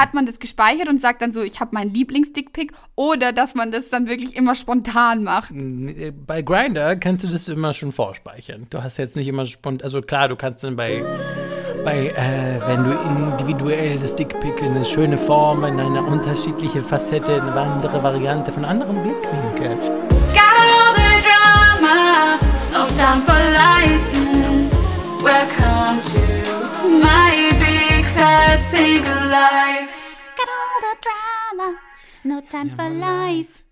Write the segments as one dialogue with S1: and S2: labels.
S1: hat man das gespeichert und sagt dann so, ich habe meinen Lieblings-Dickpick oder dass man das dann wirklich immer spontan macht?
S2: Bei Grinder kannst du das immer schon vorspeichern. Du hast jetzt nicht immer spontan, also klar, du kannst dann bei, bei äh, wenn du individuell das Dickpick in eine schöne Form, in eine unterschiedliche Facette, eine andere Variante von anderem Blickwinkel.
S1: Got all the drama, no time for lies. Welcome to my big fat single life. Got all the drama, no time for lies.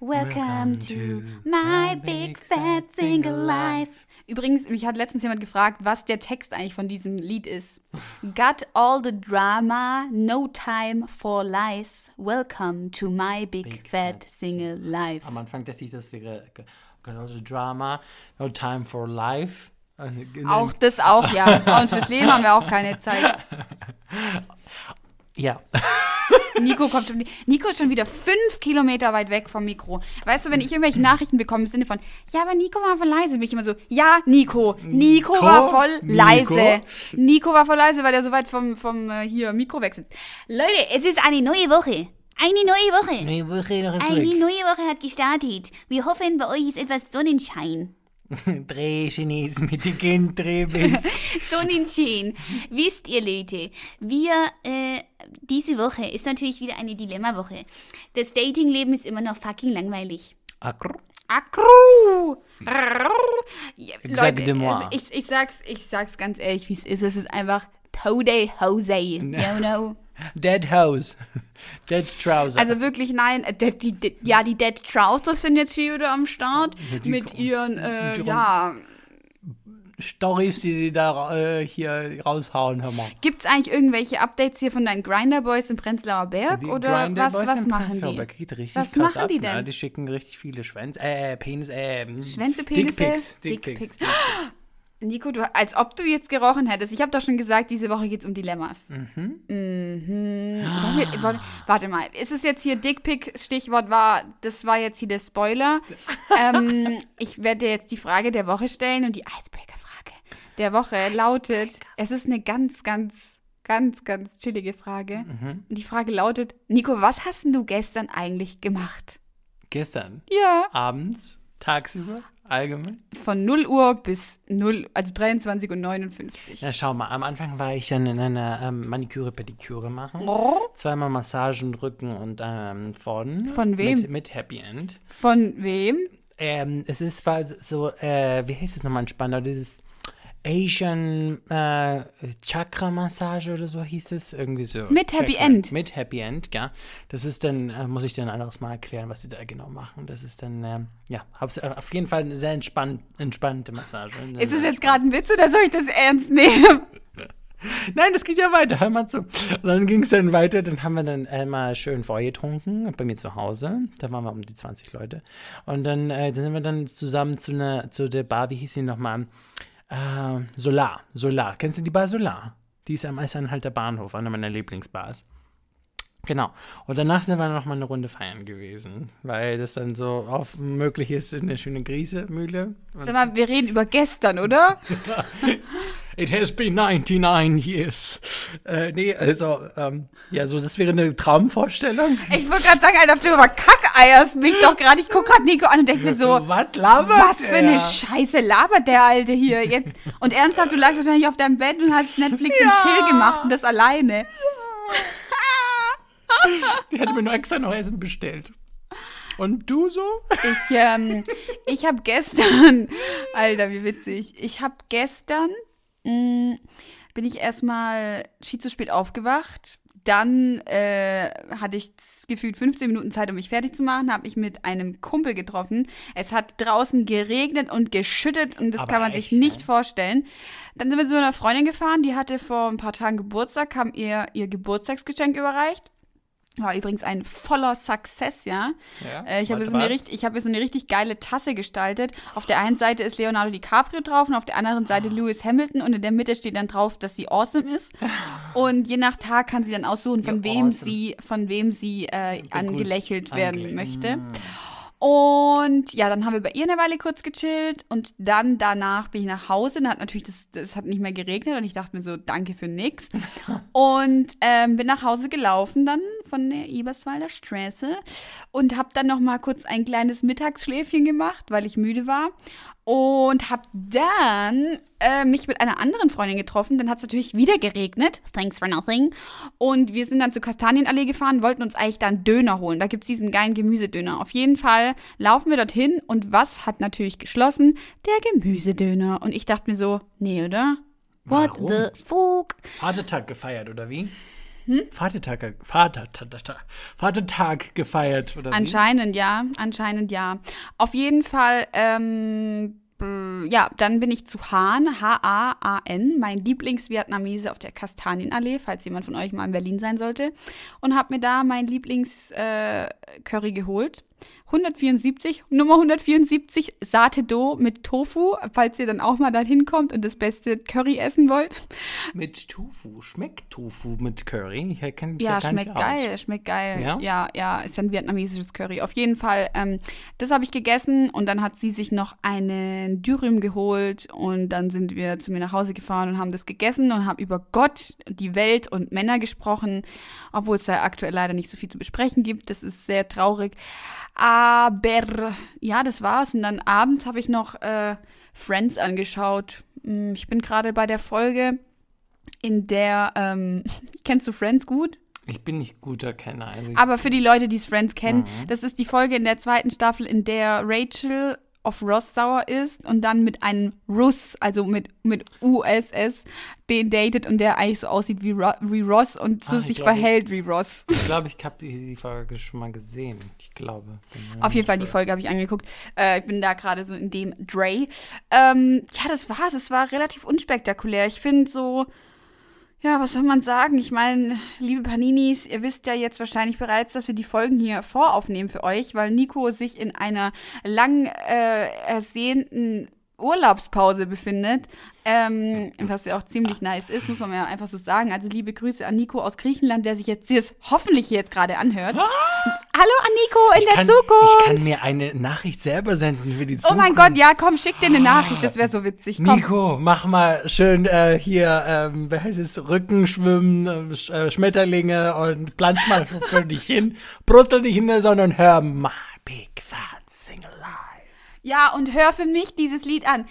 S1: Welcome to my big fat single life. Übrigens, mich hat letztens jemand gefragt, was der Text eigentlich von diesem Lied ist. Got all the drama, no time for lies. Welcome to my big,
S2: Big
S1: fat,
S2: fat
S1: single life.
S2: Am Anfang dachte ich, das wäre got all the drama, no time for life. Äh,
S1: Auch das auch, ja. Und fürs Leben haben wir auch keine Zeit.
S2: Ja.
S1: Nico kommt schon. Nico ist schon wieder fünf Kilometer weit weg vom Mikro. Weißt du, wenn ich irgendwelche Nachrichten bekomme im Sinne von, ja, aber Nico war voll leise, bin ich immer so, ja, Nico. Nico,
S2: Nico?
S1: war voll leise. Nico war voll leise, weil er so weit vom, vom äh, hier Mikro weg sitzt. Leute, es ist eine neue Woche. Eine neue Woche.
S2: Nee, Woche noch
S1: Eine
S2: zurück.
S1: neue Woche hat gestartet. Wir hoffen, bei euch ist etwas Sonnenschein.
S2: Dreh Chinesen mit die Kind, dreh bis.
S1: Sonnenschein. Wisst ihr, Leute, wir, äh, diese Woche ist natürlich wieder eine Dilemma-Woche. Das Datingleben ist immer noch fucking langweilig.
S2: Akru.
S1: Akru! Ja,
S2: Exactement.
S1: also ich, ich, sag's, ich sag's ganz ehrlich, wie es ist. Es ist einfach Tode Jose. You know?
S2: Dead House. Dead Trouser.
S1: Also wirklich nein. äh, Die, die, ja, die Dead Trousers sind jetzt hier wieder am Start.
S2: Die-
S1: mit ihren, äh,
S2: die-
S1: ja.
S2: Stories, die die da äh, hier raushauen, hör mal.
S1: Gibt's eigentlich irgendwelche Updates hier von deinen Grinder Boys im Prenzlauer Berg?
S2: Die
S1: oder was,
S2: Boys
S1: was
S2: in
S1: machen
S2: Prenzlauer
S1: die?
S2: Geht richtig
S1: Was
S2: krass
S1: machen die
S2: Ne?
S1: denn?
S2: Die schicken richtig viele Schwänze, äh, Penis, äh,
S1: Schwänze, Penisse?
S2: Dickpics.
S1: Dickpics.
S2: Dickpics. Dickpics.
S1: Nico, du, als ob du jetzt gerochen hättest. Ich habe doch schon gesagt, diese Woche geht's um Dilemmas.
S2: Mhm.
S1: Mhm. Wir, warte mal, ist es jetzt hier Dickpick? Stichwort war, das war jetzt hier der Spoiler. ähm, ich werde dir jetzt die Frage der Woche stellen und die Icebreaker-Frage der Woche lautet: Es ist eine ganz, ganz, ganz, ganz chillige Frage.
S2: Mhm.
S1: Und die Frage lautet: Nico, was hast denn du gestern eigentlich gemacht?
S2: Gestern,
S1: Ja.
S2: abends, tagsüber, allgemein.
S1: Von 0 Uhr bis 0, also 23 und 59.
S2: Ja, schau mal, am Anfang war ich dann in einer ähm, Maniküre, Pediküre machen.
S1: Oh.
S2: Zweimal Massagen, Rücken und ähm, vorn.
S1: Von wem?
S2: Mit, mit Happy End.
S1: Von wem?
S2: Ähm, es ist war so, äh, wie heißt es nochmal in Spandau? Dieses Asian äh, Chakra-Massage oder so hieß es. Irgendwie so.
S1: Mit Happy
S2: Chakra-
S1: End.
S2: Mit Happy End, ja. Das ist dann, äh, muss ich dir ein anderes Mal erklären, was sie da genau machen. Das ist dann, ähm, ja, hab's, äh, auf jeden Fall eine sehr entspann entspannte Massage. Eine
S1: Ist es
S2: sehr
S1: jetzt gerade ein Witz oder soll ich das ernst nehmen?
S2: Nein, das geht ja weiter, hör mal zu. Und dann ging es dann weiter, dann haben wir dann einmal schön vorgetrunken, bei mir zu Hause. Da waren wir um die 20 Leute. Und dann, äh, dann sind wir dann zusammen zu, einer, zu der Bar, wie hieß sie nochmal? Äh, Solar, Solar. Kennst du die Bar Solar? Die ist am Eisenhalter Bahnhof, eine meiner Lieblingsbars. Genau. Und danach sind wir noch mal eine Runde feiern gewesen, weil das dann so oft möglich ist in der schönen Griesemühle.
S1: Sag mal, wir reden über gestern, oder?
S2: It has been 99 years. Äh, nee, also, ähm, ja, so, das wäre eine Traumvorstellung.
S1: Ich wollte gerade sagen, Alter, du überkackeierst mich doch gerade. Ich gucke gerade Nico an und denke mir so,
S2: was labert
S1: was für eine Scheiße labert der Alte hier jetzt? Und ernsthaft, du lagst wahrscheinlich auf deinem Bett und hast Netflix und Chill gemacht und das alleine.
S2: Die hätte mir nur extra noch Essen bestellt. Und du so?
S1: Ich, ähm, ich habe gestern, Alter, wie witzig. Ich habe gestern, bin ich erstmal viel zu spät aufgewacht. Dann äh, hatte ich gefühlt 15 Minuten Zeit, um mich fertig zu machen. Habe ich mit einem Kumpel getroffen. Es hat draußen geregnet und geschüttet und das
S2: Aber
S1: kann man
S2: echt,
S1: sich nicht
S2: ne?
S1: vorstellen. Dann sind wir zu einer Freundin gefahren, die hatte vor ein paar Tagen Geburtstag, haben ihr ihr Geburtstagsgeschenk überreicht. War übrigens ein voller Success, ja.
S2: Ja,
S1: Äh, ich habe so, eine ich hab so eine richtig geile Tasse gestaltet. Auf der einen Seite ist Leonardo DiCaprio drauf und auf der anderen
S2: Ah.
S1: Seite Lewis Hamilton und in der Mitte steht dann drauf, dass sie awesome ist. Und je nach Tag kann sie dann aussuchen, von
S2: Ja,
S1: wem
S2: awesome.
S1: sie, von wem sie äh, angelächelt werden
S2: Angelä-
S1: möchte.
S2: Mm.
S1: Und ja, dann haben wir bei ihr eine Weile kurz gechillt und dann danach bin ich nach Hause. Dann hat natürlich, das, das hat nicht mehr geregnet und ich dachte mir so, danke für nix. und ähm, bin nach Hause gelaufen dann von der Eberswalder Straße und habe dann noch mal kurz ein kleines Mittagsschläfchen gemacht, weil ich müde war und habe dann äh, mich mit einer anderen Freundin getroffen. Dann hat es natürlich wieder geregnet. Thanks for nothing. Und wir sind dann zur Kastanienallee gefahren, wollten uns eigentlich da einen Döner holen. Da gibt es diesen geilen Gemüsedöner. Auf jeden Fall laufen wir dorthin und was hat natürlich geschlossen? Der Gemüsedöner. Und ich dachte mir so, nee, oder? What
S2: Warum?
S1: the fuck?
S2: Vatertag gefeiert, oder wie? Hm? Vatertag, Vatertag, Vatertag gefeiert, oder wie?
S1: Anscheinend ja, anscheinend ja. Auf jeden Fall, ähm, ja, dann bin ich zu Han, H-A-A-N, mein Lieblingsvietnamese auf der Kastanienallee, falls jemand von euch mal in Berlin sein sollte. Und habe mir da mein Lieblings-Curry äh, geholt. 174, Nummer 174, Sate Do mit Tofu, falls ihr dann auch mal dahin kommt und das beste Curry essen wollt.
S2: Mit Tofu. Schmeckt Tofu mit Curry? Ich kenne mich
S1: Ja,
S2: ja
S1: schmeckt
S2: nicht aus.
S1: geil, schmeckt geil.
S2: Ja?
S1: ja, ja, ist ein vietnamesisches Curry. Auf jeden Fall, ähm, das habe ich gegessen und dann hat sie sich noch einen Dürüm geholt und dann sind wir zu mir nach Hause gefahren und haben das gegessen und haben über Gott, die Welt und Männer gesprochen, obwohl es da aktuell leider nicht so viel zu besprechen gibt. Das ist sehr traurig. Aber ja, das war's. Und dann abends habe ich noch äh, Friends angeschaut. Hm, Ich bin gerade bei der Folge, in der, ähm, kennst du Friends gut?
S2: Ich bin nicht guter Kenner. Also
S1: Aber für die Leute, die es Friends kennen,
S2: Mhm.
S1: das ist die Folge in der zweiten Staffel, in der Rachel auf Ross sauer ist und dann mit einem Russ, also mit, mit USS, den datet und der eigentlich so aussieht wie, Ro wie Ross und so
S2: Ah, ich
S1: sich
S2: glaube-
S1: verhält wie Ross.
S2: ich glaube, ich habe die, die Folge schon mal gesehen. Ich glaube.
S1: Auf jeden Fall, die. Folge habe ich angeguckt. Äh, ich bin da gerade so in dem Dre. Ähm, ja, das war's. Es war relativ unspektakulär. Ich finde so, ja, was soll man sagen? Ich meine, liebe Paninis, ihr wisst ja jetzt wahrscheinlich bereits, dass wir die Folgen hier voraufnehmen für euch, weil Nico sich in einer lang äh, ersehnten Urlaubspause befindet, ähm, was ja auch ziemlich nice ist, muss man ja einfach so sagen. Also liebe Grüße an Nico aus Griechenland, der sich jetzt es hoffentlich jetzt gerade anhört. Hallo an Nico in
S2: Ich
S1: der
S2: kann,
S1: Zukunft.
S2: ich kann mir eine Nachricht selber senden für die
S1: Oh
S2: Zukunft.
S1: mein Gott, ja, komm, schick dir eine Nachricht, das wäre so witzig. Komm.
S2: Nico, mach mal schön äh, hier, ähm, wie heißt es, Rückenschwimmen, äh, Sch äh, Schmetterlinge und plansch mal für, dich hin, bruttel dich in der Sonne und hör My Big Fat Sing Alive.
S1: Ja, und hör für mich dieses Lied an.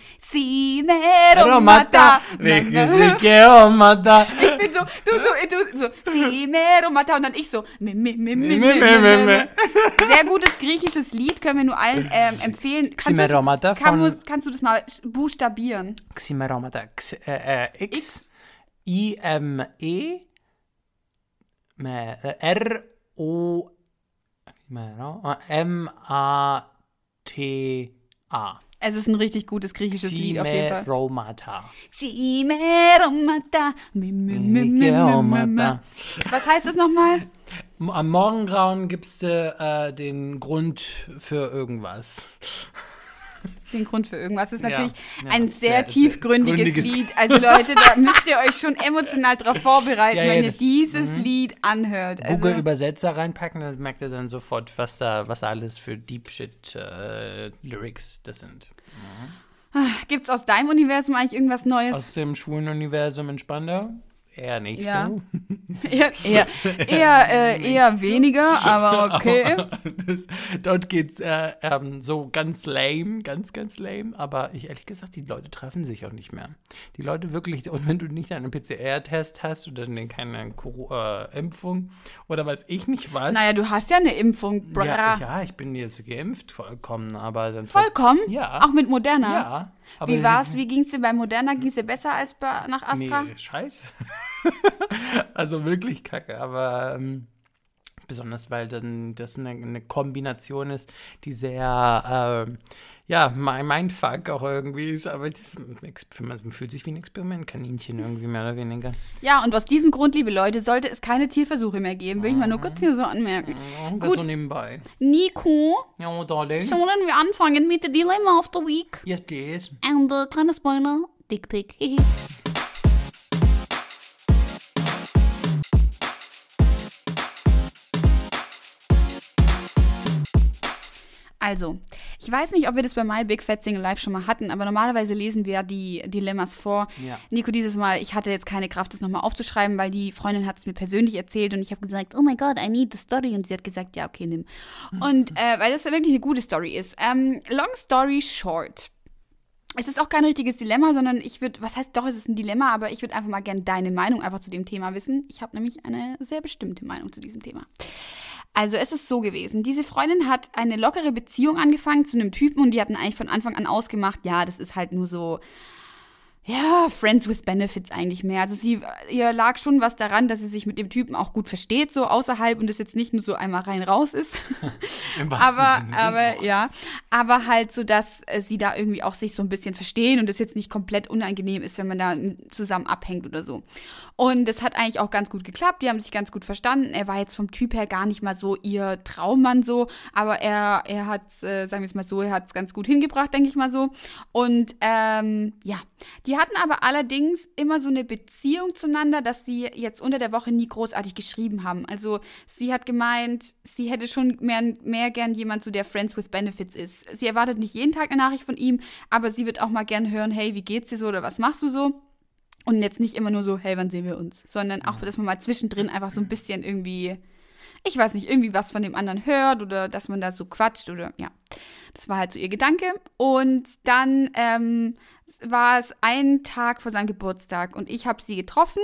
S1: Romata.
S2: Romata, Romata.
S1: Ich bin so, du so, du so, si me romata und dann ich so, mi, mi, mi, mi, mi,
S2: Mi, mi,
S1: mi,
S2: mi,
S1: mi,
S2: mi.
S1: mi. Sehr gutes griechisches Lied, können wir nur allen ähm, empfehlen. Kannst du's-
S2: Ximeromata
S1: kann,
S2: von-
S1: kannst du das mal buchstabieren?
S2: Ximeromata, X, äh, äh, X, I, M, E, äh, R, O, Ximero- M, A, T, A.
S1: Es ist ein richtig gutes griechisches Lied auf jeden Fall.
S2: Ximeromata.
S1: Si me romata. Mi, mi, mi, mi, mi, mi, mi. Was heißt das nochmal?
S2: Am Morgengrauen gibst du äh, den Grund für irgendwas.
S1: Den Grund für irgendwas. Das ist
S2: Ja,
S1: natürlich
S2: ja,
S1: ein
S2: sehr-
S1: sehr,
S2: sehr
S1: tiefgründiges
S2: gründiges-
S1: Lied. Also Leute, da müsst ihr euch schon emotional drauf vorbereiten,
S2: Ja, ja,
S1: wenn ihr
S2: das-
S1: dieses
S2: mhm.
S1: Lied anhört. Also,
S2: Google Übersetzer reinpacken, dann merkt ihr dann sofort, was da, was alles für Deep Shit äh, Lyrics das sind.
S1: gibt's aus deinem Universum eigentlich irgendwas Neues?
S2: Aus dem schwulen Universum in Spandau? Eher nicht
S1: Ja.
S2: so.
S1: eher eher, eher, äh, eher weniger, aber okay.
S2: Das, dort geht's äh, ähm, so ganz lame, ganz, ganz lame. Aber ich ehrlich gesagt, die Leute treffen sich auch nicht mehr. Die Leute wirklich, und wenn du nicht einen PCR-Test hast oder dann keine äh, Impfung oder weiß ich nicht was.
S1: Naja, du hast ja eine Impfung, bra.
S2: ja, ja, ich bin jetzt geimpft, vollkommen, aber dann.
S1: Vollkommen?
S2: Ja.
S1: Auch mit Moderna?
S2: Ja.
S1: Wie war's? Wie ging's dir bei Moderna? Ging's dir besser als bei, nach Astra?
S2: Nee, scheiße. also wirklich kacke, aber ähm, besonders weil dann das eine, eine Kombination ist, die sehr, ähm, ja, mein Mindfuck auch irgendwie ist, aber das, man fühlt sich wie ein Experimentkaninchen irgendwie mehr oder weniger.
S1: Ja, und aus diesem Grund, liebe Leute, sollte es keine Tierversuche mehr geben. Will ich mal nur kurz hier so anmerken.
S2: Das
S1: Gut.
S2: so nebenbei.
S1: Nico,
S2: Ja, darling.
S1: sollen wir anfangen mit der Dilemma of the Week?
S2: Yes, please.
S1: Und äh, kleiner Spoiler, Dickpick. Hihi. Also, ich weiß nicht, ob wir das bei My Big Fat Single Life schon mal hatten, aber normalerweise lesen wir die Dilemmas vor.
S2: Ja.
S1: Nico, dieses Mal, ich hatte jetzt keine Kraft, das nochmal aufzuschreiben, weil die Freundin hat es mir persönlich erzählt und ich habe gesagt, oh my God, I need the story. Und sie hat gesagt, ja, okay, nimm. Und äh, weil das ja wirklich eine gute Story ist. Ähm, long story short. Es ist auch kein richtiges Dilemma, sondern ich würde, was heißt doch, es ist ein Dilemma, aber ich würde einfach mal gerne deine Meinung einfach zu dem Thema wissen. Ich habe nämlich eine sehr bestimmte Meinung zu diesem Thema. Also es ist so gewesen, diese Freundin hat eine lockere Beziehung angefangen zu einem Typen und die hatten eigentlich von Anfang an ausgemacht, ja, das ist halt nur so, ja, Friends with Benefits eigentlich mehr. Also sie, ihr lag schon was daran, dass sie sich mit dem Typen auch gut versteht, so außerhalb und es jetzt nicht nur so einmal rein raus ist.
S2: Im
S1: aber,
S2: Sinne
S1: aber ja, aber halt so, dass äh, sie da irgendwie auch sich so ein bisschen verstehen und es jetzt nicht komplett unangenehm ist, wenn man da zusammen abhängt oder so. Und das hat eigentlich auch ganz gut geklappt. Die haben sich ganz gut verstanden. Er war jetzt vom Typ her gar nicht mal so ihr Traummann so, aber er, er hat, äh, sagen wir es mal so, er hat es ganz gut hingebracht, denke ich mal so. Und ähm, ja, die hatten aber allerdings immer so eine Beziehung zueinander, dass sie jetzt unter der Woche nie großartig geschrieben haben. Also sie hat gemeint, sie hätte schon mehr, mehr gern jemand, so der Friends with Benefits ist. Sie erwartet nicht jeden Tag eine Nachricht von ihm, aber sie wird auch mal gern hören, hey, wie geht's dir so oder was machst du so? Und jetzt nicht immer nur so, hey, wann sehen wir uns? Sondern auch, dass man mal zwischendrin einfach so ein bisschen irgendwie, ich weiß nicht, irgendwie was von dem anderen hört oder dass man da so quatscht oder ja. Das war halt so ihr Gedanke. Und dann ähm, war es ein Tag vor seinem Geburtstag und ich habe sie getroffen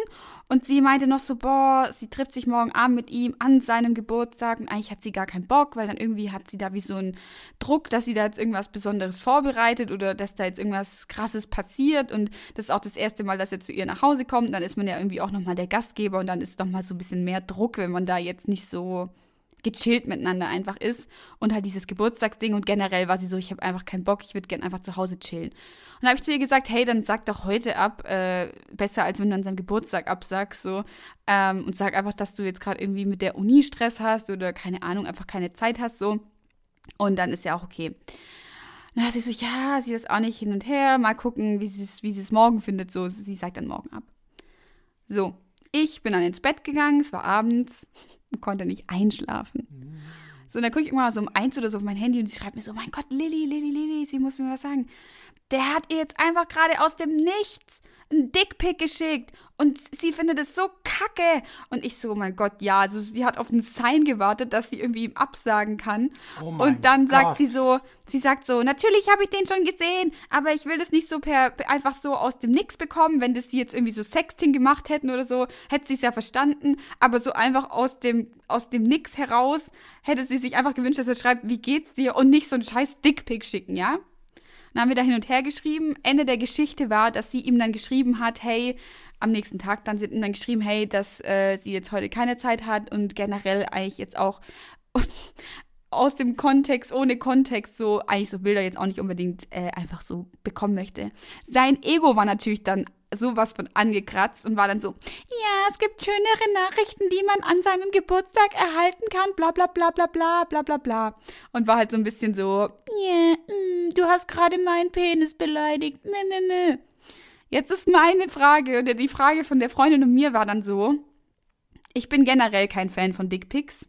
S1: und sie meinte noch so, boah, sie trifft sich morgen Abend mit ihm an seinem Geburtstag und eigentlich hat sie gar keinen Bock, weil dann irgendwie hat sie da wie so einen Druck, dass sie da jetzt irgendwas Besonderes vorbereitet oder dass da jetzt irgendwas Krasses passiert und das ist auch das erste Mal, dass er zu ihr nach Hause kommt. Dann ist man ja irgendwie auch nochmal der Gastgeber und dann ist noch mal so ein bisschen mehr Druck, wenn man da jetzt nicht so gechillt miteinander einfach ist und halt dieses Geburtstagsding und generell war sie so, ich habe einfach keinen Bock, ich würde gern einfach zu Hause chillen. Und dann habe ich zu ihr gesagt, hey, dann sag doch heute ab, äh, besser als wenn du an seinem Geburtstag absagst, so ähm, und sag einfach, dass du jetzt gerade irgendwie mit der Uni Stress hast oder keine Ahnung, einfach keine Zeit hast, so und dann ist ja auch okay. Hat sie so, ja, sie ist auch nicht hin und her, mal gucken, wie sie es wie sie es morgen findet, so, sie sagt dann morgen ab. So, ich bin dann ins Bett gegangen, es war abends konnte nicht einschlafen. So, und dann gucke ich mal so um eins oder so auf mein Handy und sie schreibt mir so, mein Gott, Lilly, Lilly, Lilly, sie muss mir was sagen. Der hat ihr jetzt einfach gerade aus dem Nichts einen Dickpick geschickt und sie findet es so kacke. Und ich so, oh mein Gott, ja, also sie hat auf ein Sign gewartet, dass sie irgendwie ihm absagen kann.
S2: Oh
S1: und dann sagt
S2: Gott.
S1: sie so, sie sagt so, natürlich habe ich den schon gesehen, aber ich will das nicht so per einfach so aus dem Nix bekommen. Wenn das sie jetzt irgendwie so Sexting gemacht hätten oder so, hätte sie es ja verstanden. Aber so einfach aus dem, aus dem Nix heraus hätte sie sich einfach gewünscht, dass er schreibt, wie geht's dir? Und nicht so einen scheiß Dickpick schicken, ja? Dann haben wir da hin und her geschrieben. Ende der Geschichte war, dass sie ihm dann geschrieben hat, hey, am nächsten Tag dann, hat ihm dann geschrieben, hey, dass äh, sie jetzt heute keine Zeit hat und generell eigentlich jetzt auch aus dem Kontext, ohne Kontext, so eigentlich so Bilder jetzt auch nicht unbedingt äh, einfach so bekommen möchte. Sein Ego war natürlich dann sowas von angekratzt und war dann so, ja, es gibt schönere Nachrichten, die man an seinem Geburtstag erhalten kann, bla bla bla bla bla bla bla bla. Und war halt so ein bisschen so, ja, mm, du hast gerade meinen Penis beleidigt, mö, mö, mö. Jetzt ist meine Frage, oder die Frage von der Freundin und mir war dann so, ich bin generell kein Fan von Dickpics,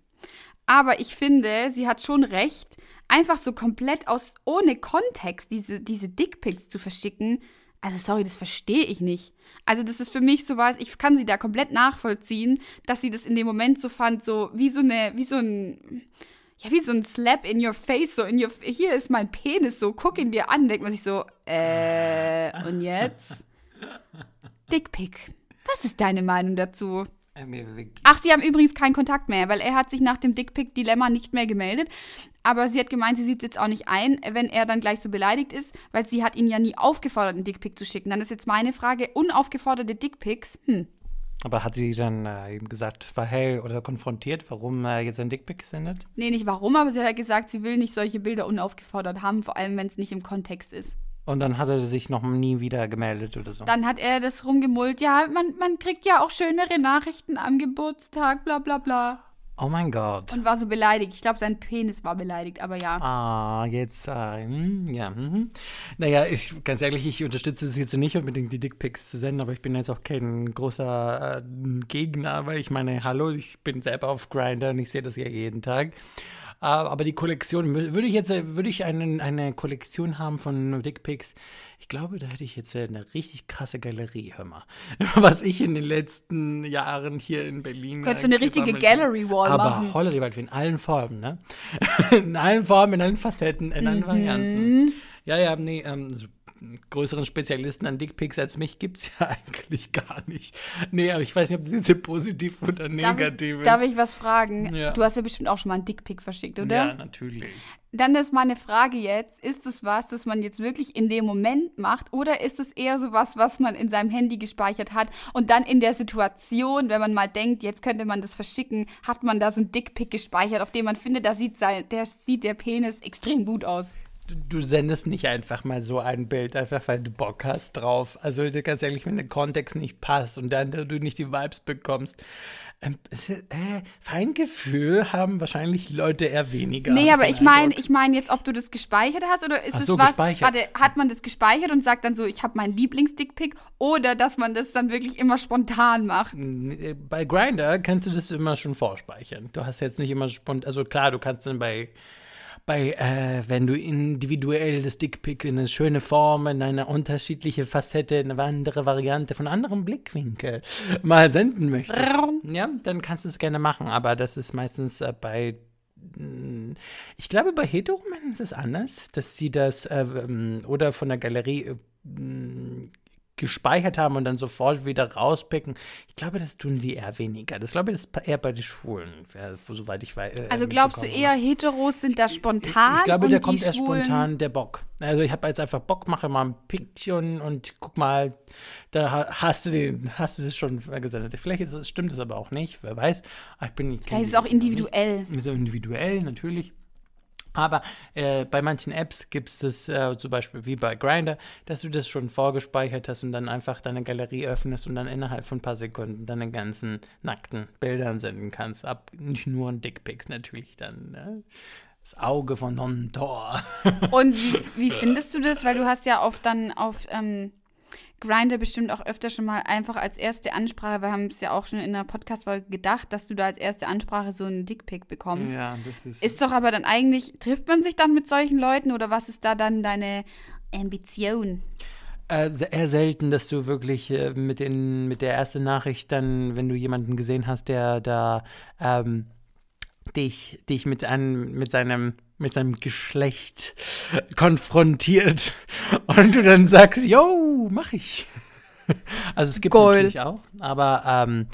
S1: aber ich finde, sie hat schon recht, einfach so komplett aus, ohne Kontext diese, diese Dickpics zu verschicken, also sorry, das verstehe ich nicht. Also das ist für mich so was, ich kann sie da komplett nachvollziehen, dass sie das in dem Moment so fand, so wie so eine, wie so ein, ja, wie so ein Slap in your face, so in your, hier ist mein Penis, so, guck ihn dir an, denkt man sich so, äh, und jetzt? Dickpick. Was ist deine Meinung dazu?
S2: Äh,
S1: Ach, sie haben übrigens keinen Kontakt mehr, weil er hat sich nach dem Dickpick-Dilemma nicht mehr gemeldet. Aber sie hat gemeint, sie sieht jetzt auch nicht ein, wenn er dann gleich so beleidigt ist, weil sie hat ihn ja nie aufgefordert, einen Dickpick zu schicken. Dann ist jetzt meine Frage, unaufgeforderte Dickpics, hm,
S2: Aber hat sie dann äh, ihm gesagt, war hey oder konfrontiert, warum er jetzt ein Dickpick sendet?
S1: nee, nicht warum, aber sie hat halt gesagt, sie will nicht solche Bilder unaufgefordert haben, vor allem wenn es nicht im Kontext ist.
S2: Und dann hat er sich noch nie wieder gemeldet oder so.
S1: Dann hat er das rumgemult, ja, man, man kriegt ja auch schönere Nachrichten am Geburtstag, bla bla bla.
S2: oh mein Gott.
S1: Und war so beleidigt. Ich glaube, sein Penis war beleidigt, aber ja.
S2: Ah, jetzt, äh, hm, ja. Mhm. Naja, ich, ganz ehrlich, ich unterstütze es jetzt nicht unbedingt, die Dickpics zu senden, aber ich bin jetzt auch kein großer äh, Gegner, weil ich meine, hallo, ich bin selber auf Grindr und ich sehe das ja jeden Tag. Äh, aber die Kollektion, wür- würde ich jetzt, äh, würde ich einen, eine Kollektion haben von Dickpics, ich glaube, da hätte ich jetzt äh, eine richtig krasse Galerie, hör mal. Was ich in den letzten Jahren hier in Berlin.
S1: Könntest du eine richtige. Gallery Wall
S2: Aber
S1: machen?
S2: holla die Waldfee, in allen Formen, ne? in allen Formen, in allen Facetten, in
S1: Mhm.
S2: allen Varianten. Ja, ja, nee, ähm, größeren Spezialisten an Dickpics als mich gibt es ja eigentlich gar nicht. Nee, aber ich weiß nicht, ob das jetzt hier positiv oder
S1: Darf
S2: negativ
S1: ich,
S2: ist.
S1: darf ich was fragen?
S2: Ja.
S1: Du hast ja bestimmt auch schon mal einen Dickpick verschickt, oder?
S2: Ja, natürlich.
S1: Dann ist meine Frage jetzt, ist es was, das man jetzt wirklich in dem Moment macht oder ist es eher so was, was man in seinem Handy gespeichert hat und dann in der Situation, wenn man mal denkt, jetzt könnte man das verschicken, hat man da so einen Dickpick gespeichert, auf dem man findet, da sieht, sein, der, sieht der Penis extrem gut aus.
S2: Du, sendest nicht einfach mal so ein Bild, einfach weil du Bock hast drauf. Also ganz ehrlich, wenn der Kontext nicht passt und dann du nicht die Vibes bekommst. Ähm, es äh, Feingefühl haben wahrscheinlich Leute eher weniger.
S1: Nee, aber ich meine, ich meine jetzt, ob du das gespeichert hast oder ist
S2: Ach
S1: es
S2: so,
S1: was,
S2: gespeichert.
S1: warte, hat man das gespeichert und sagt dann so, ich habe meinen Lieblingsdickpick oder dass man das dann wirklich immer spontan macht?
S2: Äh, Bei Grinder kannst du das immer schon vorspeichern. Du hast jetzt nicht immer spontan, also klar, du kannst dann bei, bei äh, wenn du individuell das Dickpick in eine schöne Form, in eine unterschiedliche Facette, in eine andere Variante, von anderem Blickwinkel mal senden möchtest, ja, dann kannst du es gerne machen. Aber das ist meistens äh, bei mm, ich glaube, bei Heteromen ist es anders, dass sie das äh, ähm, oder von der Galerie äh, mm, gespeichert haben und dann sofort wieder rauspicken. Ich glaube, das tun sie eher weniger. Das glaube ich, das ist eher bei den Schwulen, soweit ich weiß. Äh,
S1: Also glaubst du eher. Heteros sind da spontan?
S2: Ich glaube,
S1: und
S2: da kommt erst
S1: Schwulen-
S2: spontan der Bock. Also ich habe jetzt einfach Bock, mache mal ein Pickchen und guck mal, da ha- hast du den, hast du es schon gesendet. Vielleicht ist, stimmt es aber auch nicht, wer weiß. Aber Ich bin, ich kenn
S1: Ja, es ist auch
S2: nicht.
S1: individuell.
S2: So individuell, natürlich. Aber äh, bei manchen Apps gibt es das äh, zum Beispiel wie bei Grindr, dass du das schon vorgespeichert hast und dann einfach deine Galerie öffnest und dann innerhalb von ein paar Sekunden deine ganzen nackten Bildern senden kannst. Ab nicht nur Dickpics natürlich dann. Ne? Das Auge von Don Thor.
S1: Und wie, wie findest du das? Weil du hast ja oft dann auf ähm, Grindr bestimmt auch öfter schon mal einfach als erste Ansprache, wir haben es ja auch schon in der Podcast-Folge gedacht, dass du da als erste Ansprache so einen Dickpick bekommst.
S2: ja, das ist.
S1: Ist doch aber dann eigentlich, trifft man sich dann mit solchen Leuten oder was ist da dann deine Ambition?
S2: Äh, eher selten, dass du wirklich äh, mit, den, mit der ersten Nachricht dann, wenn du jemanden gesehen hast, der da ähm, dich, dich mit, einem, mit, seinem, mit seinem Geschlecht konfrontiert und du dann sagst, yo, mach ich. Also es gibt
S1: Geil.
S2: natürlich auch, aber ähm,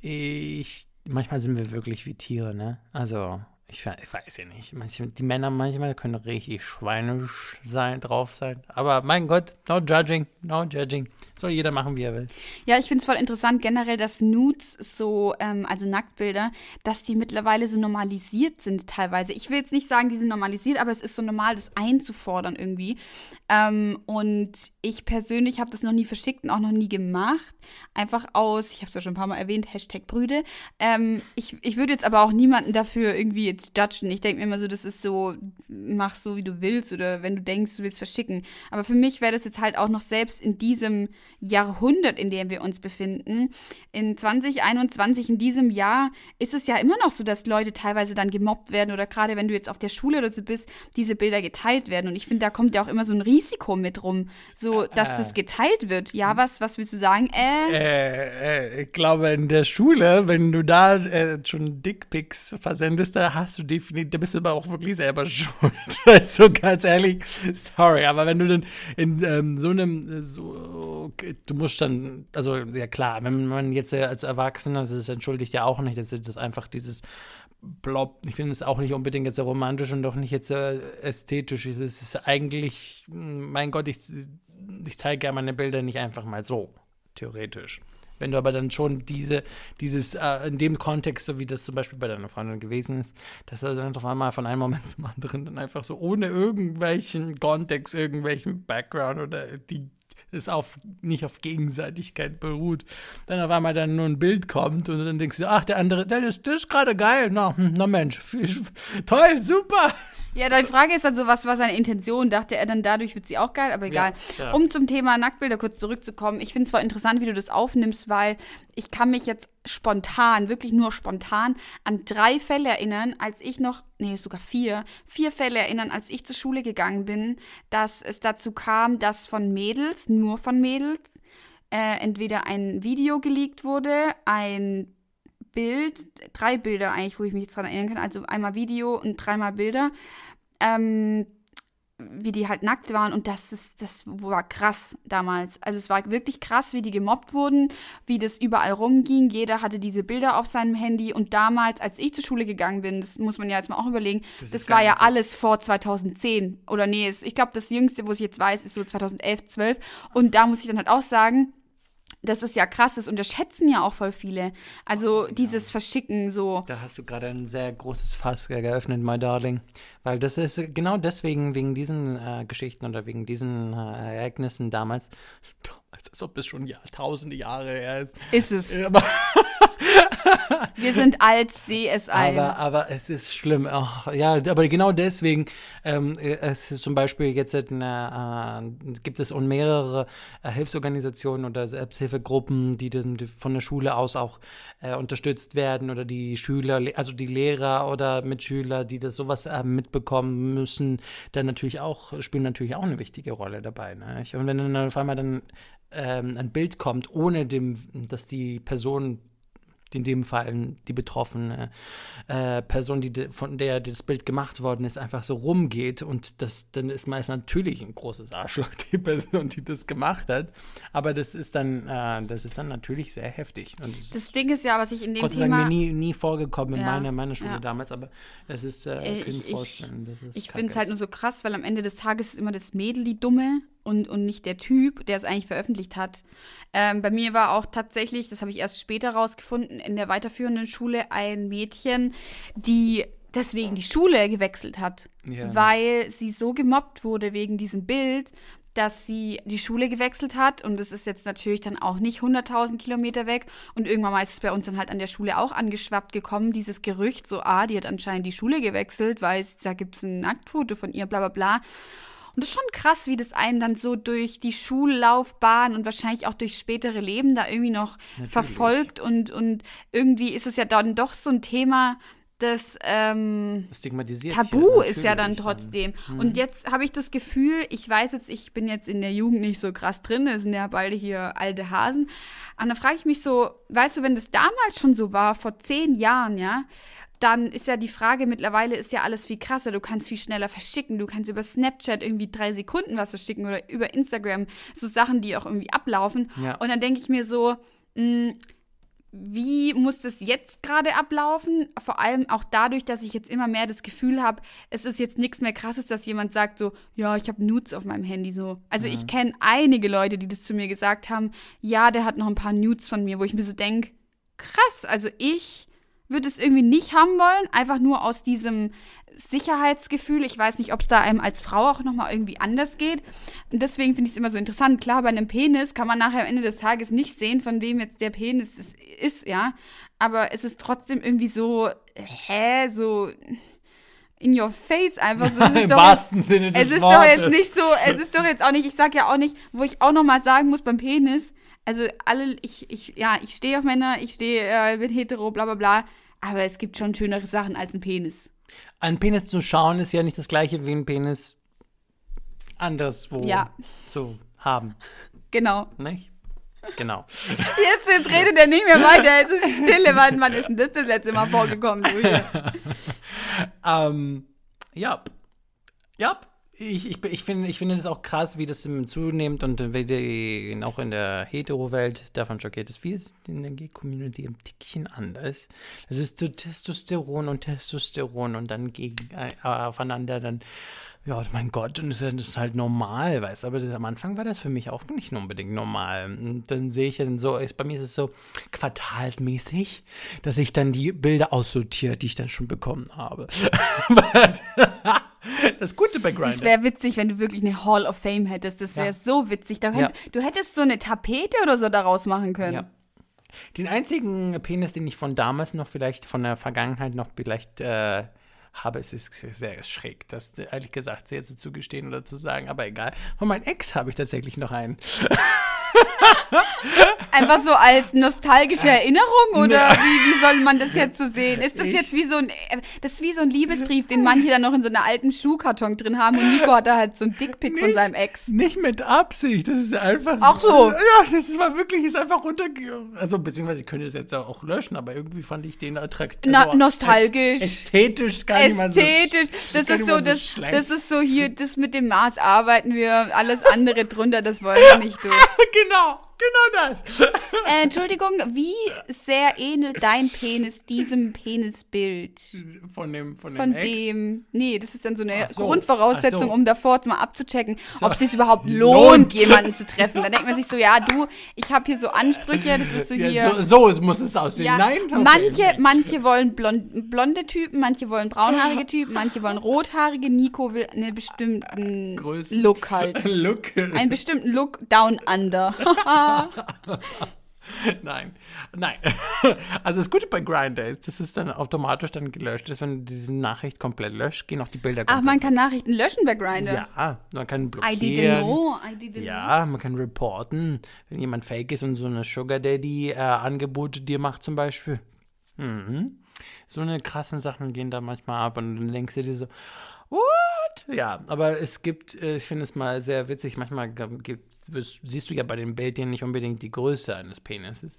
S2: ich, manchmal sind wir wirklich wie Tiere, ne? Also ich, ich weiß ja nicht. Manche, die Männer manchmal können richtig schweinisch sein, drauf sein. Aber mein Gott, no judging, no judging. Soll jeder machen, wie er will.
S1: Ja, ich finde es voll interessant generell, dass Nudes so, ähm, also Nacktbilder, dass die mittlerweile so normalisiert sind teilweise. Ich will jetzt nicht sagen, die sind normalisiert, aber es ist so normal, das einzufordern irgendwie. Ähm, und ich persönlich habe das noch nie verschickt und auch noch nie gemacht. Einfach aus, ich habe es ja schon ein paar Mal erwähnt, Hashtag Brüde. Ähm, ich ich würde jetzt aber auch niemanden dafür irgendwie jetzt judgen. Ich denke mir immer so, das ist so, mach so, wie du willst oder wenn du denkst, du willst verschicken. Aber für mich wäre das jetzt halt auch noch selbst in diesem Jahrhundert, in dem wir uns befinden, in 2021, in diesem Jahr, ist es ja immer noch so, dass Leute teilweise dann gemobbt werden oder gerade wenn du jetzt auf der Schule oder so bist, diese Bilder geteilt werden. Und ich finde, da kommt ja auch immer so ein Risiko mit rum, so dass das geteilt wird. Ja, was, was willst du sagen? Äh,
S2: Äh, äh, ich glaube, in der Schule, wenn du da äh, schon Dickpics versendest, da hast du definitiv, da bist du aber auch wirklich selber schuld. also ganz ehrlich, sorry, aber wenn du dann in ähm, so einem, äh, so, du musst dann, also ja klar, wenn man jetzt als Erwachsener, das entschuldigt ja auch nicht, das ist einfach dieses Blob, ich finde es auch nicht unbedingt jetzt romantisch und auch nicht jetzt äh, ästhetisch. Es ist eigentlich, mein Gott, ich, ich zeige ja meine Bilder nicht einfach mal so, theoretisch. Wenn du aber dann schon diese, dieses, äh, in dem Kontext, so wie das zum Beispiel bei deiner Freundin gewesen ist, dass er dann auf einmal von einem Moment zum anderen dann einfach so ohne irgendwelchen Kontext, irgendwelchen Background oder die es auf, nicht auf Gegenseitigkeit beruht, dann auf einmal dann nur ein Bild kommt und dann denkst du, ach, der andere, der ist, ist gerade geil, na, hm, na Mensch, toll, super.
S1: Ja, die Frage ist dann so, was war seine Intention? Dachte er dann, dadurch wird sie auch geil, aber egal.
S2: Ja, ja.
S1: Um zum Thema Nacktbilder kurz zurückzukommen. Ich finde es zwar interessant, wie du das aufnimmst, weil ich kann mich jetzt spontan, wirklich nur spontan, an drei Fälle erinnern, als ich noch, nee, sogar vier, vier Fälle erinnern, als ich zur Schule gegangen bin, dass es dazu kam, dass von Mädels, nur von Mädels, äh, entweder ein Video geleakt wurde, ein Bild, drei Bilder eigentlich, wo ich mich jetzt dran erinnern kann, also einmal Video und dreimal Bilder, ähm, wie die halt nackt waren und das ist, das war krass damals. Also es war wirklich krass, wie die gemobbt wurden, wie das überall rumging. Jeder hatte diese Bilder auf seinem Handy und damals, als ich zur Schule gegangen bin, das muss man ja jetzt mal auch überlegen,
S2: Das
S1: das, war ja alles vor 2010 oder nee, ich glaube das jüngste, wo ich jetzt weiß, ist so 2011, 12 und da muss ich dann halt auch sagen, das ist ja krass, das unterschätzen ja auch voll viele. Also dieses Verschicken so.
S2: Da hast du gerade ein sehr großes Fass ge- geöffnet, my darling. Weil das ist genau deswegen, wegen diesen äh, Geschichten oder wegen diesen äh, Ereignissen damals, damals, als ob es schon Jahrtausende Jahre her ist.
S1: Ist es.
S2: Aber,
S1: Wir sind alt, seh es ein.
S2: aber, aber es ist schlimm. Oh, ja, aber genau deswegen ähm, äh, es ist zum Beispiel jetzt eine, äh, gibt es mehrere äh, Hilfsorganisationen oder Selbsthilfegruppen, die, die von der Schule aus auch äh, unterstützt werden oder die Schüler, also die Lehrer oder Mitschüler, die das sowas äh, mitbekommen müssen, dann natürlich auch, spielen natürlich auch eine wichtige Rolle dabei. Ne? Und wenn dann auf einmal dann ähm, ein Bild kommt, ohne dem, dass die Person in dem Fall die betroffene äh, Person, die von der das Bild gemacht worden ist, einfach so rumgeht und das dann ist meist natürlich ein großes Arschloch die Person, die das gemacht hat, aber das ist dann äh, das ist dann natürlich sehr heftig und das,
S1: das Ding ist ja, was ich in dem
S2: Gott sei Dank
S1: Thema.
S2: mir nie, nie vorgekommen in
S1: Ja,
S2: meiner, meiner Schule
S1: ja.
S2: damals, aber es ist äh,
S1: Äh,
S2: ich
S1: ich- ich- finde es halt nur so krass, weil am Ende des Tages ist immer das Mädel die Dumme und, und nicht der Typ, der es eigentlich veröffentlicht hat. Ähm, bei mir war auch tatsächlich, das habe ich erst später rausgefunden, in der weiterführenden Schule ein Mädchen, die deswegen die Schule gewechselt hat,
S2: Ja.
S1: weil sie so gemobbt wurde wegen diesem Bild, dass sie die Schule gewechselt hat und es ist jetzt natürlich dann auch nicht 100.000 Kilometer weg und irgendwann mal ist es bei uns dann halt an der Schule auch angeschwappt gekommen, dieses Gerücht, so, ah, die hat anscheinend die Schule gewechselt, weil da gibt es ein Nacktfoto von ihr, bla bla bla. Und das ist schon krass, wie das einen dann so durch die Schullaufbahn und wahrscheinlich auch durch spätere Leben da irgendwie noch verfolgt und, und irgendwie ist es ja dann doch so ein Thema, das ähm,
S2: stigmatisiert
S1: Tabu
S2: hier,
S1: ist ja dann trotzdem. Und jetzt habe ich das Gefühl, ich weiß jetzt, ich bin jetzt in der Jugend nicht so krass drin, es sind ja beide hier alte Hasen. Aber dann frage ich mich so, weißt du, wenn das damals schon so war, vor zehn Jahren, ja, dann ist ja die Frage, mittlerweile ist ja alles viel krasser. Du kannst viel schneller verschicken. Du kannst über Snapchat irgendwie drei Sekunden was verschicken oder über Instagram. So Sachen, die auch irgendwie ablaufen.
S2: Ja.
S1: Und dann denke ich mir so, mh, wie muss das jetzt gerade ablaufen? Vor allem auch dadurch, dass ich jetzt immer mehr das Gefühl habe, es ist jetzt nichts mehr krasses, dass jemand sagt so, ja, ich habe Nudes auf meinem Handy so. Also ich kenne einige Leute, die das zu mir gesagt haben, ja, der hat noch ein paar Nudes von mir, wo ich mir so denke, krass, also ich würde es irgendwie nicht haben wollen, einfach nur aus diesem Sicherheitsgefühl. Ich weiß nicht, ob es da einem als Frau auch nochmal irgendwie anders geht. Und deswegen finde ich es immer so interessant. Klar, bei einem Penis kann man nachher am Ende des Tages nicht sehen, von wem jetzt der Penis ist, ist ja. Aber es ist trotzdem irgendwie so, hä, so in your face einfach so.
S2: Im
S1: doch
S2: wahrsten Sinne des
S1: es ist
S2: Wortes.
S1: doch jetzt nicht so, es ist doch jetzt auch nicht, ich sag ja auch nicht, wo ich auch nochmal sagen muss beim Penis, also alle, ich, ich, ja, ich stehe auf Männer, ich stehe, äh, bin hetero, bla bla bla, aber es gibt schon schönere Sachen als ein Penis.
S2: Ein Penis zu schauen ist ja nicht das gleiche wie ein Penis anderswo
S1: Ja.
S2: zu haben,
S1: Genau.
S2: nicht? Genau.
S1: Jetzt, jetzt redet er nicht mehr weiter, jetzt ist Stille, wann, wann ist denn das das letzte Mal vorgekommen?
S2: Ähm, ja. Ja. Ich, ich, ich finde ich finde das auch krass, wie das im zunimmt und wie die, auch in der Hetero-Welt davon schockiert ist. Wie ist in der Gay-Community ein Tickchen anders? Das ist so Testosteron und Testosteron und dann gegen äh, aufeinander dann, ja, mein Gott, und das ist, das halt normal, weißt du. Aber das, am Anfang war das für mich auch nicht unbedingt normal. Und dann sehe ich dann so, ist, bei mir ist es so quartalmäßig, dass ich dann die Bilder aussortiere, die ich dann schon bekommen habe. das Gute bei Grindr.
S1: Es wäre witzig, wenn du wirklich eine Hall of Fame hättest. Das wäre
S2: Ja.
S1: so witzig. Da
S2: Ja.
S1: Du hättest so eine Tapete oder so daraus machen können.
S2: Ja. Den einzigen Penis, den ich von damals noch vielleicht, von der Vergangenheit noch vielleicht äh, habe. Es ist sehr schräg, das ehrlich gesagt jetzt zu gestehen oder zu sagen, aber egal. Von meinem Ex habe ich tatsächlich noch einen.
S1: Einfach so als nostalgische Erinnerung oder wie, wie soll man das jetzt so sehen? Ist das
S2: Ich-
S1: jetzt wie so ein das ist wie so ein Liebesbrief, den manche dann noch in so einer alten Schuhkarton drin haben und Nico hat da halt so ein Dickpick von seinem Ex.
S2: Nicht mit Absicht, das ist einfach.
S1: Ach so.
S2: Ja, das war wirklich, ist einfach runtergegangen. Also, beziehungsweise ich könnte es jetzt auch löschen, aber irgendwie fand ich den attraktiv.
S1: Na,
S2: also,
S1: nostalgisch.
S2: äst- Ästhetisch gar nicht mal so.
S1: Ästhetisch, das ist so,
S2: mal
S1: das,
S2: schlecht.
S1: das ist so hier, das mit dem Maß arbeiten wir, alles andere drunter, das wollen wir nicht, du.
S2: genau, genau das.
S1: Äh, Entschuldigung, wie sehr ähnelt dein Penis diesem Penisbild?
S2: Von dem, von dem
S1: Von
S2: Ex.
S1: dem, nee, das ist dann so eine
S2: so,
S1: Grundvoraussetzung,
S2: so.
S1: um davor mal abzuchecken, ob es sich überhaupt
S2: Lohnt.
S1: jemanden zu treffen. Da denkt man sich so, ja, du, ich habe hier so Ansprüche, das ist so hier.
S2: Ja, so, so muss es aussehen.
S1: Ja,
S2: Nein,
S1: manche, manche wollen blond, blonde Typen, manche wollen braunhaarige Typen, manche wollen rothaarige. Nico will einen bestimmten
S2: Größe.
S1: Look halt.
S2: Look.
S1: Einen bestimmten Look down under.
S2: Nein, nein. Also das Gute bei Grindr ist, das ist dann automatisch dann gelöscht ist, wenn du diese Nachricht komplett löscht, gehen auch die Bilder
S1: Ach,
S2: komplett
S1: man kann Nachrichten löschen bei Grindr.
S2: Ja, man kann
S1: I
S2: blockieren.
S1: didn't know, I didn't.
S2: Ja, man kann reporten, wenn jemand fake ist und so eine Sugar Daddy äh, Angebote dir macht zum Beispiel. Mhm. So eine krassen Sachen gehen da manchmal ab und dann denkst du dir so, what? Ja, aber es gibt, äh, ich finde es mal sehr witzig, manchmal gibt, wirst, siehst du ja bei den Bildern nicht unbedingt die Größe eines Penises.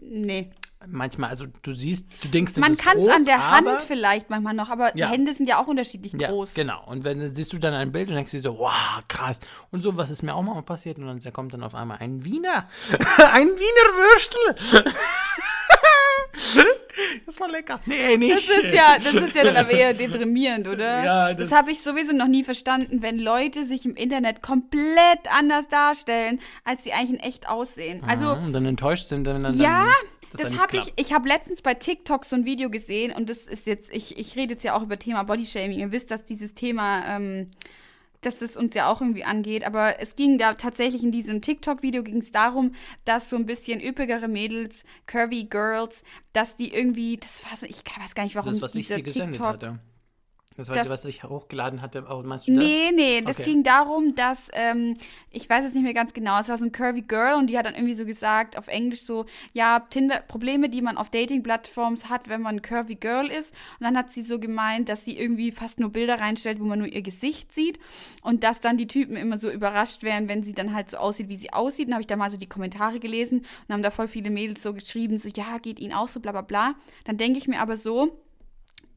S1: Nee.
S2: Manchmal, also du siehst, du denkst, das
S1: Man
S2: ist
S1: kann es an der Hand vielleicht manchmal noch, aber
S2: Ja.
S1: die Hände sind ja auch unterschiedlich
S2: Ja,
S1: groß.
S2: genau. Und wenn siehst du dann ein Bild und denkst dir so, wow, krass. Und so, was ist mir auch mal passiert? Und dann da kommt dann auf einmal ein Wiener. ein Wiener Würstel. das war lecker. Nee, nicht.
S1: Das ist ja, das ist ja dann aber eher deprimierend, oder?
S2: Ja,
S1: das
S2: das-
S1: habe ich sowieso noch nie verstanden, wenn Leute sich im Internet komplett anders darstellen, als sie eigentlich in echt aussehen. Also
S2: und dann enttäuscht sind, wenn dann.
S1: Ja,
S2: dann,
S1: das
S2: dann
S1: habe ich. Ich habe letztens bei TikTok so ein Video gesehen und das ist jetzt, ich, ich rede jetzt ja auch über Thema Bodyshaming. Ihr wisst, dass dieses Thema, ähm, dass es uns ja auch irgendwie angeht, aber es ging da tatsächlich in diesem TikTok-Video ging es darum, dass so ein bisschen üppigere Mädels, curvy Girls, dass die irgendwie, das war so, ich weiß gar nicht, warum
S2: Das ist, was ich
S1: dieser
S2: dir gesendet
S1: TikTok
S2: hatte. Das war,
S1: Das-
S2: was ich hochgeladen hatte. Oh, meinst du das?
S1: Nee, nee, das
S2: Okay.
S1: ging darum, dass, ähm, ich weiß jetzt nicht mehr ganz genau, es war so ein curvy Girl und die hat dann irgendwie so gesagt, auf Englisch so, ja, Tinder, Probleme, die man auf Dating-Plattforms hat, wenn man ein curvy Girl ist. Und dann hat sie so gemeint, dass sie irgendwie fast nur Bilder reinstellt, wo man nur ihr Gesicht sieht und dass dann die Typen immer so überrascht wären, wenn sie dann halt so aussieht, wie sie aussieht. Dann habe ich da mal so die Kommentare gelesen und haben da voll viele Mädels so geschrieben, so, ja, geht ihnen auch so, bla bla bla. Dann denke ich mir aber so,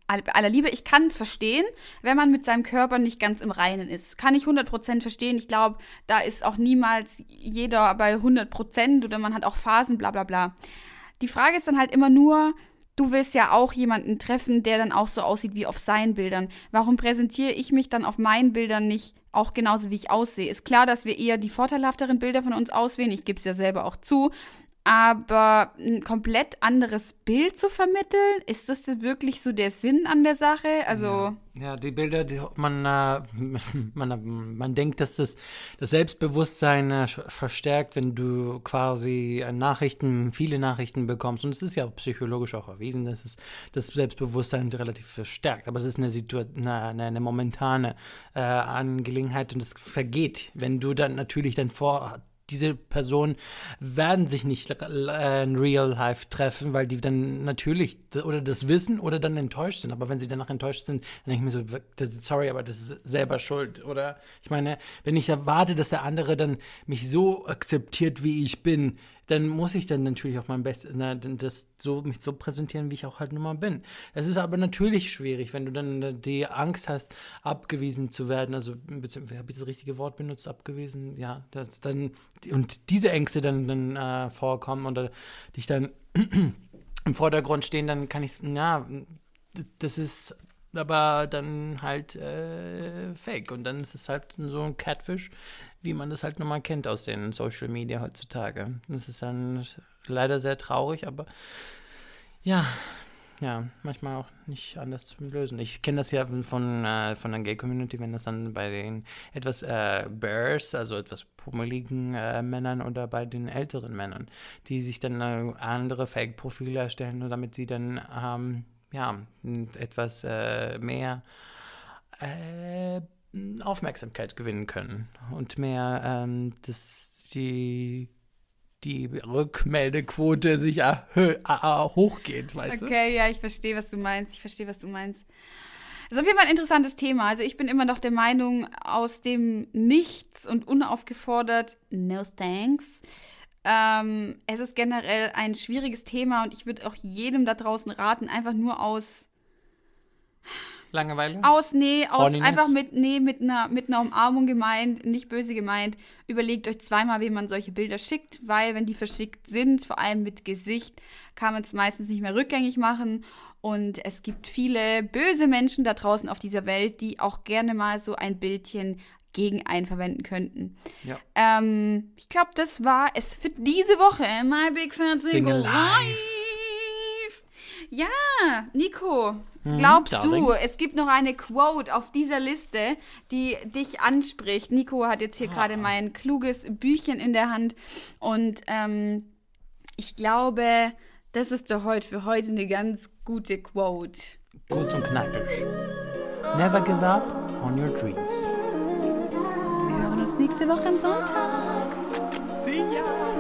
S1: aller Liebe, ich kann es verstehen, wenn man mit seinem Körper nicht ganz im Reinen ist. Kann ich 100% verstehen. Ich glaube, da ist auch niemals jeder bei 100% oder man hat auch Phasen, bla bla bla. Die Frage ist dann halt immer nur, du willst ja auch jemanden treffen, der dann auch so aussieht wie auf seinen Bildern. Warum präsentiere ich mich dann auf meinen Bildern nicht auch genauso, wie ich aussehe? Ist klar, dass wir eher die vorteilhafteren Bilder von uns auswählen. Ich gebe es ja selber auch zu. Aber ein komplett anderes Bild zu vermitteln, ist das wirklich so der Sinn an der Sache? Also,
S2: Ja, die Bilder, die man, äh, man, man denkt, dass das, das Selbstbewusstsein äh, verstärkt, wenn du quasi äh, Nachrichten, viele Nachrichten bekommst. Und es ist ja psychologisch auch erwiesen, dass es das Selbstbewusstsein relativ verstärkt. Aber es ist eine, Situa eine, eine, eine momentane äh, Angelegenheit und es vergeht, wenn du dann natürlich dann vor diese Personen werden sich nicht äh, in Real Life treffen, weil die dann natürlich oder das wissen oder dann enttäuscht sind. Aber wenn sie danach enttäuscht sind, dann denke ich mir so, sorry, aber das ist selber schuld. Oder ich meine, wenn ich erwarte, dass der andere dann mich so akzeptiert, wie ich bin, dann muss ich dann natürlich auch mein Bestes, na, das so, mich so präsentieren, wie ich auch halt nun mal bin. Es ist aber natürlich schwierig, wenn du dann die Angst hast, abgewiesen zu werden. Also, habe ich das richtige Wort benutzt, abgewiesen? Ja, das dann, und diese Ängste dann, dann äh, vorkommen oder dich dann im Vordergrund stehen, dann kann ich, ja, das ist aber dann halt äh, fake. Und dann ist es halt so ein Catfish, wie man das halt nochmal kennt aus den Social Media heutzutage. Das ist dann leider sehr traurig, aber ja, ja, manchmal auch nicht anders zu lösen. Ich kenne das ja von, äh, von der Gay-Community, wenn das dann bei den etwas äh, Bears, also etwas pummeligen äh, Männern oder bei den älteren Männern, die sich dann äh, andere Fake-Profile erstellen, damit sie dann ähm, ja, etwas äh, mehr äh, Aufmerksamkeit gewinnen können und mehr, ähm, dass die, die Rückmeldequote sich hochgeht, weißt du?
S1: Okay, ja, ich verstehe, was du meinst. Ich verstehe, was du meinst. Das ist auf jeden Fall ein interessantes Thema. Also ich bin immer noch der Meinung, aus dem Nichts und unaufgefordert, no thanks. Ähm, es ist generell ein schwieriges Thema und ich würde auch jedem da draußen raten, einfach nur aus
S2: Langeweile?
S1: aus, nee, aus
S2: Horniness?
S1: einfach mit, nee, mit einer, mit einer Umarmung gemeint, nicht böse gemeint. Überlegt euch zweimal, wem man solche Bilder schickt, weil wenn die verschickt sind, vor allem mit Gesicht, kann man es meistens nicht mehr rückgängig machen. Und es gibt viele böse Menschen da draußen auf dieser Welt, die auch gerne mal so ein Bildchen gegen einen verwenden könnten.
S2: Ja.
S1: Ähm, ich glaube, das war es für diese Woche. My Big Fat Single,
S2: Single
S1: Life.
S2: Life.
S1: Ja, Nico, glaubst du,
S2: Darling.
S1: es gibt noch eine Quote auf dieser Liste, die dich anspricht? Nico hat jetzt hier gerade mein kluges Büchchen in der Hand und ähm, ich glaube, das ist doch heute für heute eine ganz gute Quote.
S2: Kurz und knackig. Never give up on your dreams.
S1: Wir hören uns nächste Woche am Sonntag.
S2: See ya!